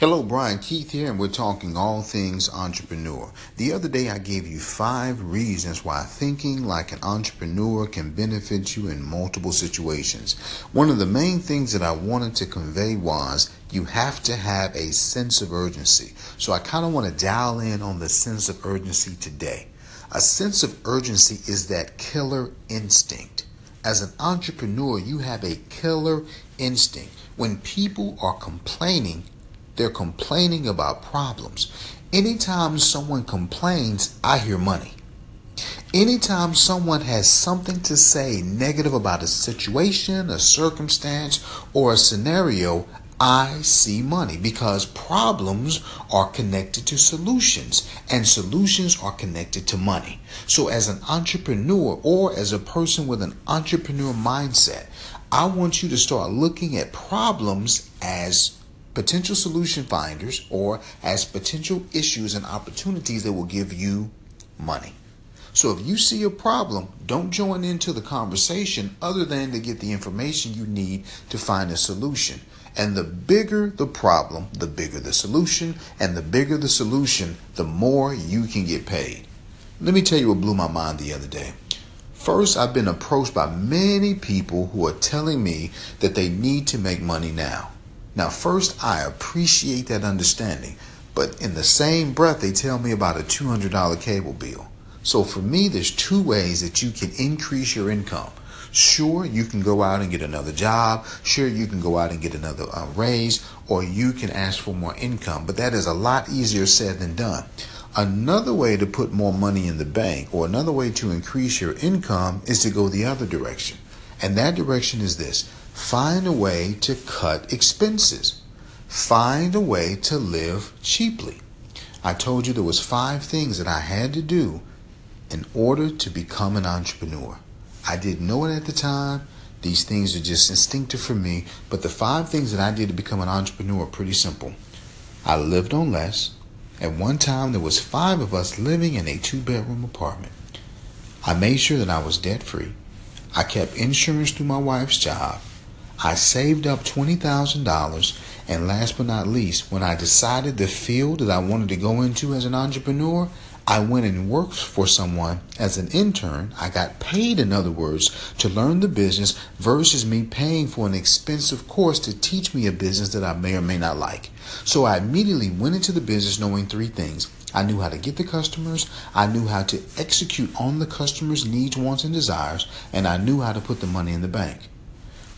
Hello, Brian Keith here, and we're talking all things entrepreneur. The other day, I gave you five reasons why thinking like an entrepreneur can benefit you in multiple situations. One of the main things that I wanted to convey was you have to have a sense of urgency. So I kind of want to dial in on the sense of urgency today. A sense of urgency is that killer instinct. As an entrepreneur, you have a killer instinct. When people are complaining, they're complaining about problems. Anytime someone complains, I hear money. Anytime someone has something to say negative about a situation, a circumstance, or a scenario, I see money because problems are connected to solutions and solutions are connected to money. So, as an entrepreneur or as a person with an entrepreneur mindset, I want you to start looking at problems as potential solution finders or as potential issues and opportunities that will give you money. So if you see a problem, don't join into the conversation other than to get the information you need to find a solution. And the bigger the problem, the bigger the solution, and the bigger the solution, the more you can get paid. Let me tell you what blew my mind the other day. First, I've been approached by many people who are telling me that they need to make money now. Now, first, I appreciate that understanding, but in the same breath, they tell me about a $200 cable bill. So for me, there's two ways that you can increase your income. Sure, you can go out and get another job. Sure, you can go out and get another uh, raise, or you can ask for more income. But that is a lot easier said than done. Another way to put more money in the bank, or another way to increase your income, is to go the other direction. And that direction is this Find a way to cut expenses. Find a way to live cheaply. I told you there was five things that I had to do in order to become an entrepreneur. I didn't know it at the time. These things are just instinctive for me, but the five things that I did to become an entrepreneur are pretty simple. I lived on less. At one time there was 5 of us living in a two-bedroom apartment. I made sure that I was debt-free. I kept insurance through my wife's job. I saved up $20,000. And last but not least, when I decided the field that I wanted to go into as an entrepreneur, I went and worked for someone as an intern. I got paid, in other words, to learn the business versus me paying for an expensive course to teach me a business that I may or may not like. So I immediately went into the business knowing three things. I knew how to get the customers, I knew how to execute on the customers' needs, wants, and desires, and I knew how to put the money in the bank.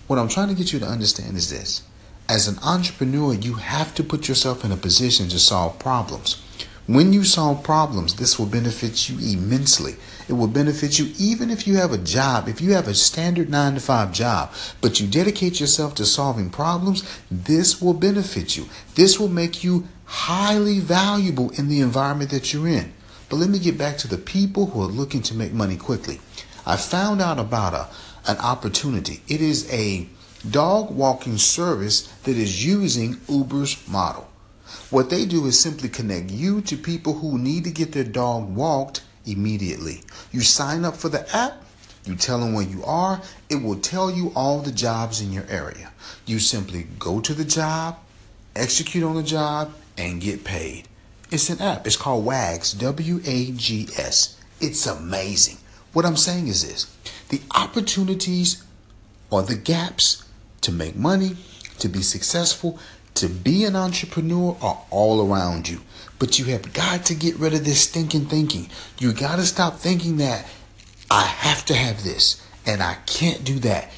What I'm trying to get you to understand is this. As an entrepreneur, you have to put yourself in a position to solve problems. When you solve problems, this will benefit you immensely. It will benefit you even if you have a job, if you have a standard nine to five job, but you dedicate yourself to solving problems, this will benefit you. This will make you highly valuable in the environment that you're in. But let me get back to the people who are looking to make money quickly. I found out about a, an opportunity. It is a dog walking service that is using Uber's model. What they do is simply connect you to people who need to get their dog walked immediately. You sign up for the app, you tell them where you are, it will tell you all the jobs in your area. You simply go to the job, execute on the job, and get paid. It's an app. It's called WAGS, W A G S. It's amazing. What I'm saying is this the opportunities or the gaps to make money, to be successful, to be an entrepreneur are all around you. But you have got to get rid of this stinking thinking. You got to stop thinking that I have to have this and I can't do that.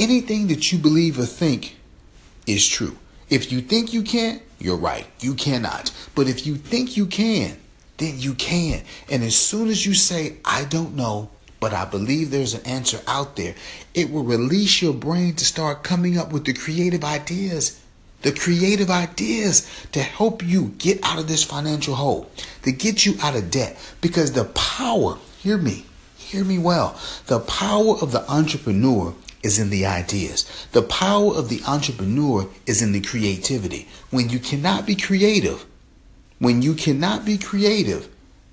Anything that you believe or think is true. If you think you can't, you're right. You cannot. But if you think you can, then you can. And as soon as you say, I don't know, but I believe there's an answer out there. It will release your brain to start coming up with the creative ideas. The creative ideas to help you get out of this financial hole, to get you out of debt. Because the power, hear me, hear me well, the power of the entrepreneur is in the ideas. The power of the entrepreneur is in the creativity. When you cannot be creative, when you cannot be creative,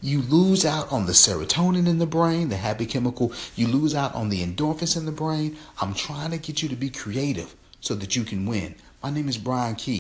you lose out on the serotonin in the brain, the happy chemical. You lose out on the endorphins in the brain. I'm trying to get you to be creative so that you can win. My name is Brian Key.